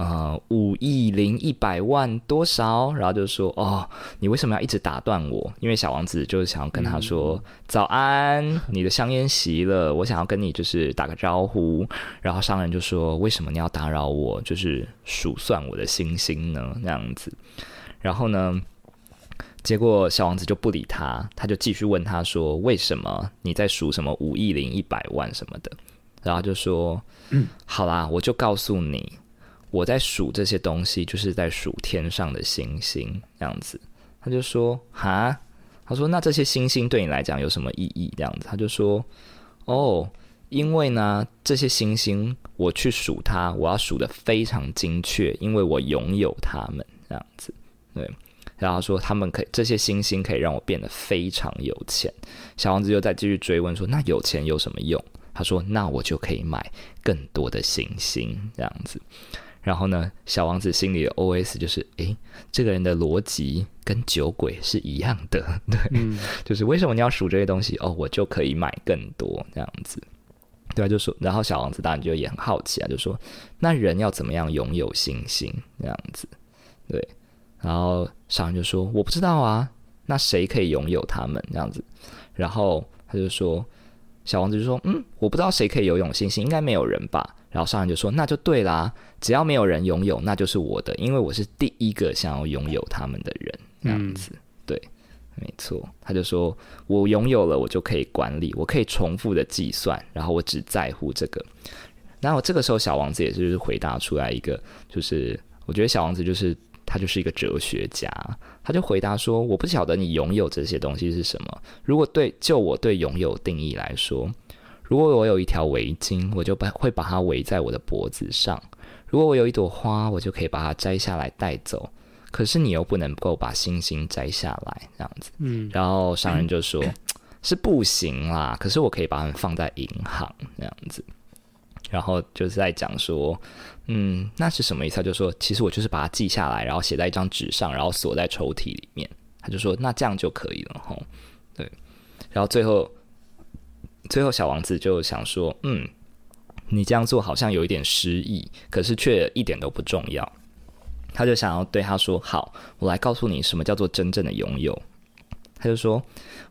呃，五亿零一百万多少？”然后就说：“哦，你为什么要一直打断我？”因为小王子就是想要跟他说：“嗯、早安，你的香烟熄了，我想要跟你就是打个招呼。”然后商人就说：“为什么你要打扰我？就是数算我的星星呢？那样子。”然后呢？结果小王子就不理他，他就继续问他说：“为什么你在数什么五亿零一百万什么的？”然后就说：“嗯，好啦，我就告诉你，我在数这些东西，就是在数天上的星星这样子。”他就说：“哈？”他说：“那这些星星对你来讲有什么意义？”这样子，他就说：“哦，因为呢，这些星星我去数它，我要数得非常精确，因为我拥有它们这样子。”对。然后说他们可以这些星星可以让我变得非常有钱。小王子又再继续追问说：“那有钱有什么用？”他说：“那我就可以买更多的星星。”这样子。然后呢，小王子心里的 OS 就是：“诶，这个人的逻辑跟酒鬼是一样的，对，嗯、就是为什么你要数这些东西？哦，我就可以买更多这样子。”对啊，就说，然后小王子当然就也很好奇啊，就说：“那人要怎么样拥有星星？这样子，对。”然后商人就说：“我不知道啊，那谁可以拥有他们这样子？”然后他就说：“小王子就说，嗯，我不知道谁可以游泳星星，应该没有人吧？”然后商人就说：“那就对啦，只要没有人拥有，那就是我的，因为我是第一个想要拥有他们的人。”这样子，嗯、对，没错。他就说：“我拥有了，我就可以管理，我可以重复的计算，然后我只在乎这个。”然后这个时候，小王子也是回答出来一个，就是我觉得小王子就是。他就是一个哲学家，他就回答说：“我不晓得你拥有这些东西是什么。如果对就我对拥有定义来说，如果我有一条围巾，我就把会把它围在我的脖子上；如果我有一朵花，我就可以把它摘下来带走。可是你又不能够把星星摘下来，这样子。嗯，然后商人就说：是不行啦。可是我可以把它们放在银行，这样子。然后就是在讲说。”嗯，那是什么意思？他就说，其实我就是把它记下来，然后写在一张纸上，然后锁在抽屉里面。他就说，那这样就可以了，吼。对。然后最后，最后小王子就想说，嗯，你这样做好像有一点失意，可是却一点都不重要。他就想要对他说，好，我来告诉你什么叫做真正的拥有。他就说：“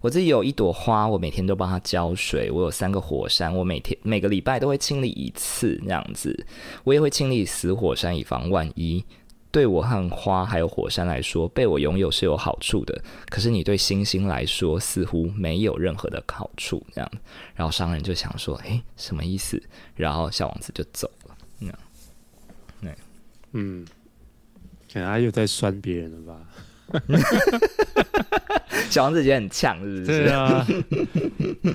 我自己有一朵花，我每天都帮它浇水。我有三个火山，我每天每个礼拜都会清理一次，这样子。我也会清理死火山，以防万一。对我和花还有火山来说，被我拥有是有好处的。可是你对星星来说，似乎没有任何的好处。这样，然后商人就想说：‘诶，什么意思？’然后小王子就走了。那，对，嗯。可能他又在酸别人了吧？小王子觉得很呛，是不是？对啊，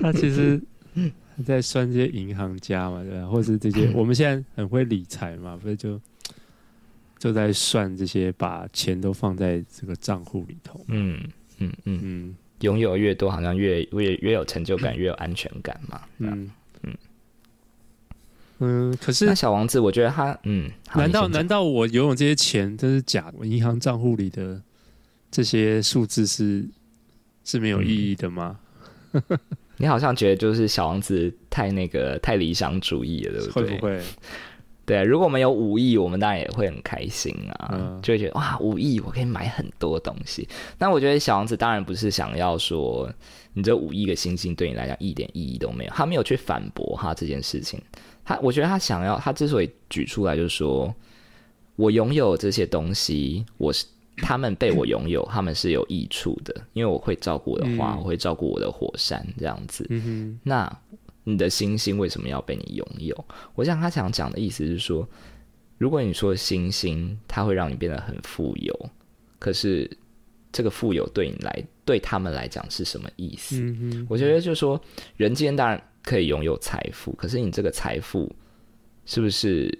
他其实在算这些银行家嘛，对吧？或是这些 我们现在很会理财嘛，不是就就在算这些，把钱都放在这个账户里头。嗯嗯嗯嗯，拥有越多，好像越越越有成就感，越有安全感嘛。嗯嗯嗯。可是那小王子，我觉得他嗯，难道难道我拥有这些钱这是假的？我银行账户里的这些数字是？是没有意义的吗？嗯、你好像觉得就是小王子太那个太理想主义了，对不对？会不会？对，如果我们有五亿，我们当然也会很开心啊，嗯、就会觉得哇，五亿我可以买很多东西。那我觉得小王子当然不是想要说你这五亿个星星对你来讲一点意义都没有，他没有去反驳哈这件事情。他我觉得他想要，他之所以举出来就是说我拥有这些东西，我是。他们被我拥有，他们是有益处的，因为我会照顾我的花，嗯、我会照顾我的火山，这样子。嗯、那你的星星为什么要被你拥有？我想他想讲的意思是说，如果你说星星它会让你变得很富有，可是这个富有对你来，对他们来讲是什么意思？嗯、我觉得就是说，人间当然可以拥有财富，可是你这个财富是不是？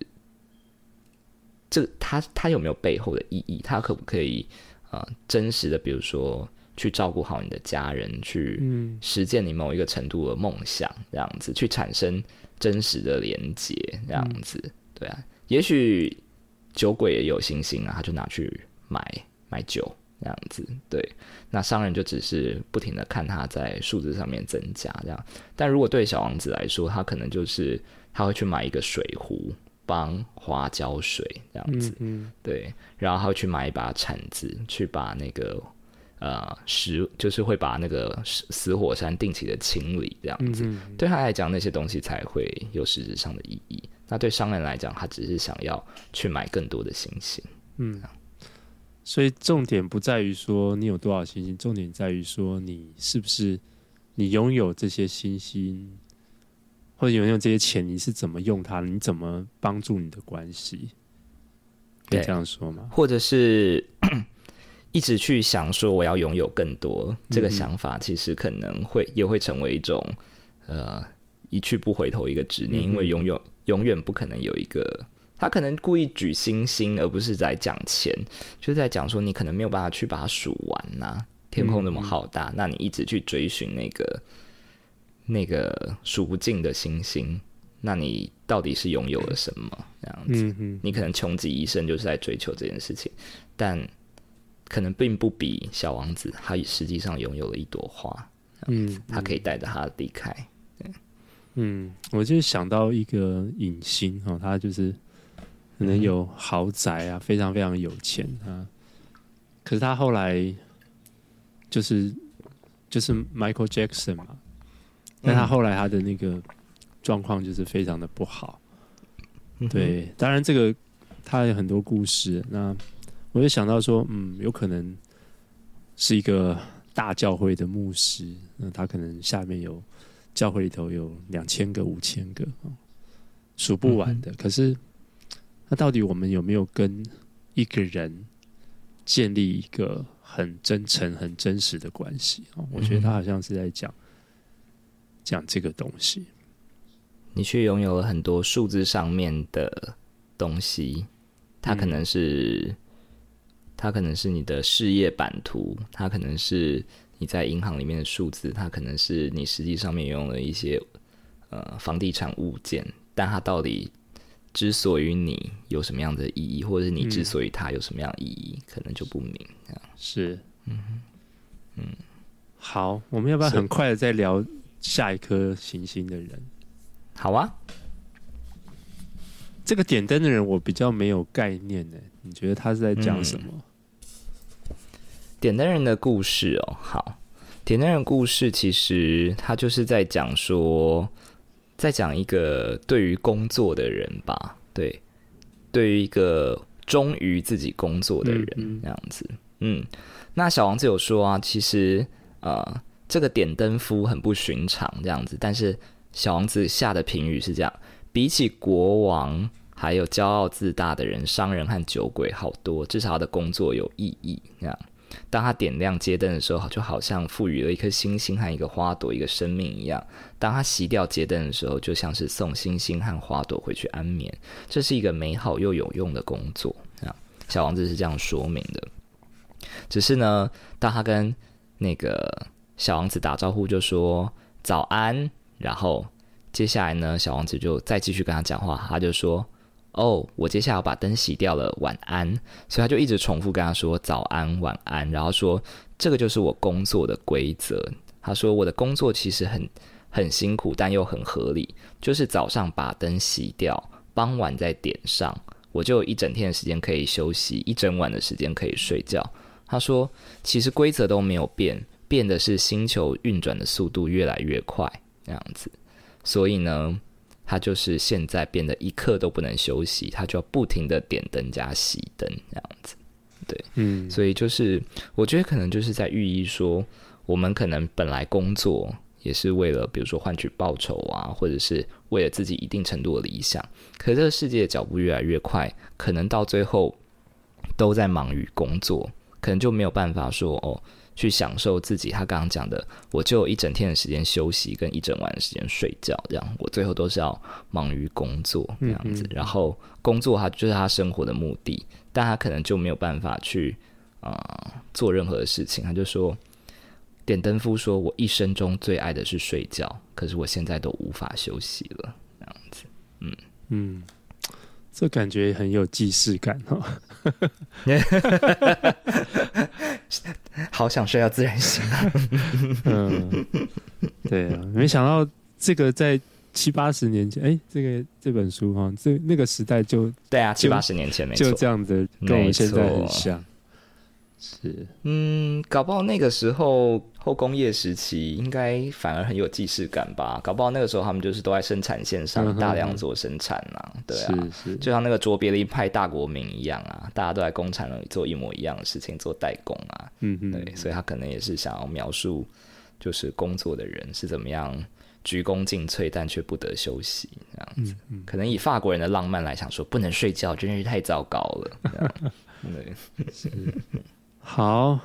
这他他有没有背后的意义？他可不可以呃真实的，比如说去照顾好你的家人，去实践你某一个程度的梦想，这样子去产生真实的连接，这样子，嗯、对啊。也许酒鬼也有信心啊，他就拿去买买酒，这样子，对。那商人就只是不停的看他在数字上面增加这样。但如果对小王子来说，他可能就是他会去买一个水壶。帮花浇水这样子，嗯嗯对，然后他会去买一把铲子，去把那个呃石，就是会把那个死火山定期的清理这样子。嗯嗯对他来讲，那些东西才会有实质上的意义。那对商人来讲，他只是想要去买更多的星星。嗯，所以重点不在于说你有多少星星，重点在于说你是不是你拥有这些星星。或者有没有这些钱，你是怎么用它？你怎么帮助你的关系？可以这样说吗？或者是一直去想说我要拥有更多，嗯、这个想法其实可能会也会成为一种呃一去不回头一个执念，嗯、因为永远永远不可能有一个他可能故意举星星，而不是在讲钱，就是在讲说你可能没有办法去把它数完呐、啊。天空那么浩大，嗯、那你一直去追寻那个。那个数不尽的星星，那你到底是拥有了什么？这样子，嗯、你可能穷极一生就是在追求这件事情，但可能并不比小王子他实际上拥有了一朵花，嗯，嗯，他可以带着他离开。嗯，我就想到一个影星哦，他就是可能有豪宅啊，非常非常有钱啊，可是他后来就是就是 Michael Jackson 嘛。但他后来他的那个状况就是非常的不好，嗯、对，当然这个他有很多故事。那我就想到说，嗯，有可能是一个大教会的牧师，那他可能下面有教会里头有两千个、五千个，数不完的。嗯、可是，那到底我们有没有跟一个人建立一个很真诚、很真实的关系？我觉得他好像是在讲。讲这个东西，你却拥有了很多数字上面的东西，它可能是，嗯、它可能是你的事业版图，它可能是你在银行里面的数字，它可能是你实际上面拥有了一些呃房地产物件，但它到底之所以你有什么样的意义，或者是你之所以它有什么样的意义，嗯、可能就不明。是，嗯嗯，好，我们要不要很快的再聊？下一颗行星的人，好啊。这个点灯的人我比较没有概念呢。你觉得他是在讲什么？嗯，点灯人的故事哦，好。点灯人故事其实他就是在讲说，在讲一个对于工作的人吧，对，对于一个忠于自己工作的人，这样子。嗯，那小王子有说啊，其实呃。这个点灯夫很不寻常，这样子。但是小王子下的评语是这样：比起国王还有骄傲自大的人、商人和酒鬼，好多。至少他的工作有意义。这样，当他点亮街灯的时候，就好像赋予了一颗星星和一个花朵一个生命一样；当他熄掉街灯的时候，就像是送星星和花朵回去安眠。这是一个美好又有用的工作。啊，小王子是这样说明的。只是呢，当他跟那个小王子打招呼，就说早安，然后。接下来呢，小王子就再继续跟他讲话，他就说：“哦，我接下来要把灯洗掉了，晚安。”所以他就一直重复跟他说：“早安，晚安。”然后说：“这个就是我工作的规则。”他说：“我的工作其实很很辛苦，但又很合理，就是早上把灯洗掉，傍晚再点上，我就一整天的时间可以休息，一整晚的时间可以睡觉。”他说：“其实规则都没有变，变的是星球运转的速度越来越快，这样子。”所以呢，他就是现在变得一刻都不能休息，他就要不停的点灯加熄灯这样子，对，嗯，所以就是我觉得可能就是在寓意说，我们可能本来工作也是为了，比如说换取报酬啊，或者是为了自己一定程度的理想，可是这个世界的脚步越来越快，可能到最后都在忙于工作，可能就没有办法说哦。去享受自己，他刚刚讲的，我就有一整天的时间休息，跟一整晚的时间睡觉，这样我最后都是要忙于工作这样子。嗯嗯，然后工作他就是他生活的目的，但他可能就没有办法去啊、呃、做任何的事情。他就说，点灯夫说，我一生中最爱的是睡觉，可是我现在都无法休息了，这样子。嗯嗯，这感觉很有既视感哦。好想睡到自然醒啊！嗯，对啊，没想到这个在七八十年前，哎、欸，这个这本书哈，这那个时代就对啊，七八十年前没错，就这样子，跟我们现在很像。是，嗯，搞不好那个时候后工业时期应该反而很有既视感吧？搞不好那个时候他们就是都在生产线上大量做生产啊，嗯、对啊，是是就像那个卓别林派大国民一样啊，大家都在工厂里做一模一样的事情，做代工啊，嗯嗯，对，所以他可能也是想要描述，就是工作的人是怎么样鞠躬尽瘁，但却不得休息这样子。嗯嗯、可能以法国人的浪漫来想说，不能睡觉真是太糟糕了。对，是。好，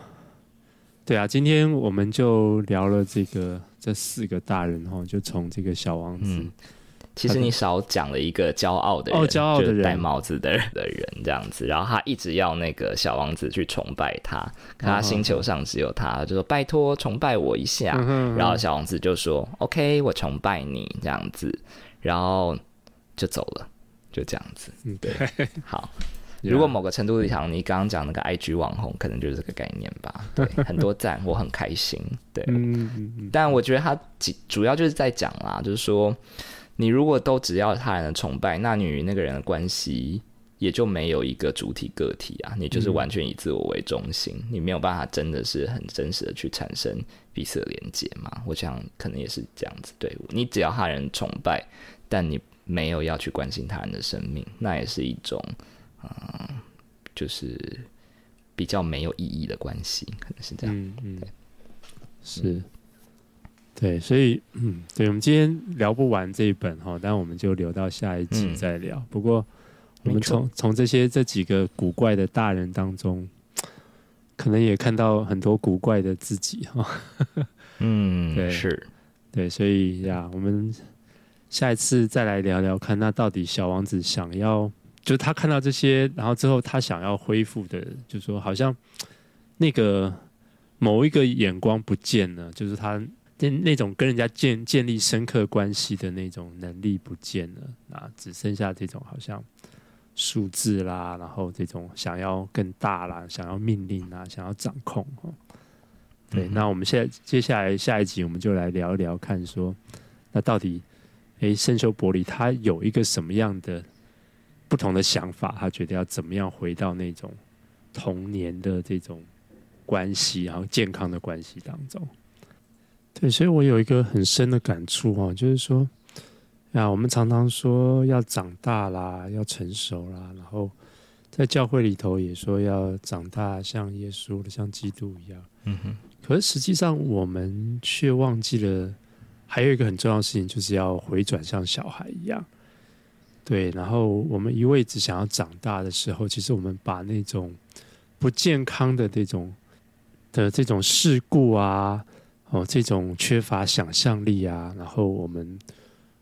对啊，今天我们就聊了这个这四个大人哈，就从这个小王子。嗯、其实你少讲了一个骄傲的人，哦，骄傲的人，戴帽子的人的人这样子，然后他一直要那个小王子去崇拜他，可他星球上只有他，就说拜托崇拜我一下，嗯、哼哼。然后小王子就说 OK，我崇拜你。这样子，然后就走了，就这样子，嗯对，好。如果某个程度上，你刚刚讲那个 IG 网红，可能就是这个概念吧。对，很多赞，我很开心。对，但我觉得他主要就是在讲啦，就是说，你如果都只要他人的崇拜，那你与那个人的关系也就没有一个主体个体啊，你就是完全以自我为中心，你没有办法真的是很真实的去产生彼此的连接嘛。我想可能也是这样子。对，你只要他人崇拜，但你没有要去关心他人的生命，那也是一种。嗯，就是比较没有意义的关系，可能是这样。嗯嗯，是，对，所以嗯，对，我们今天聊不完这一本哈，但我们就留到下一集再聊。嗯、不过，我们从从这些这几个古怪的大人当中，可能也看到很多古怪的自己哈。嗯，对，是，对，所以呀，我们下一次再来聊聊看，那到底小王子想要。就是他看到这些，然后之后他想要恢复的，就是说好像那个某一个眼光不见了，就是他那那种跟人家建建立深刻关系的那种能力不见了啊，只剩下这种好像数字啦，然后这种想要更大啦，想要命令啊，想要掌控哦。对，嗯、那我们现在接下来下一集我们就来聊一聊，看说那到底诶，圣修伯里他有一个什么样的？不同的想法，他觉得要怎么样回到那种童年的这种关系，然后健康的关系当中。对，所以我有一个很深的感触哈，就是说，啊，我们常常说要长大啦，要成熟啦，然后在教会里头也说要长大，像耶稣的，像基督一样。嗯哼。可是实际上，我们却忘记了还有一个很重要的事情，就是要回转像小孩一样。对，然后我们一味只想要长大的时候，其实我们把那种不健康的这种的这种事故啊，哦，这种缺乏想象力啊，然后我们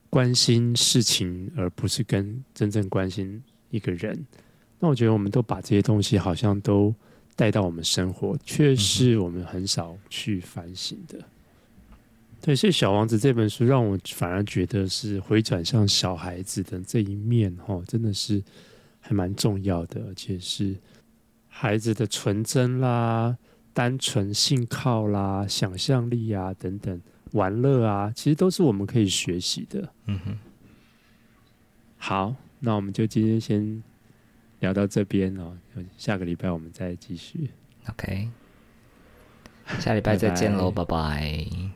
关心事情，而不是跟真正关心一个人。那我觉得我们都把这些东西好像都带到我们生活，却是我们很少去反省的。对，所以《小王子》这本书让我反而觉得是回转向小孩子的这一面，哈，真的是还蛮重要的，而且是孩子的纯真啦、单纯、信靠啦、想象力啊等等、玩乐啊，其实都是我们可以学习的。嗯哼。好，那我们就今天先聊到这边哦，下个礼拜我们再继续。OK，下礼拜再见喽，拜拜。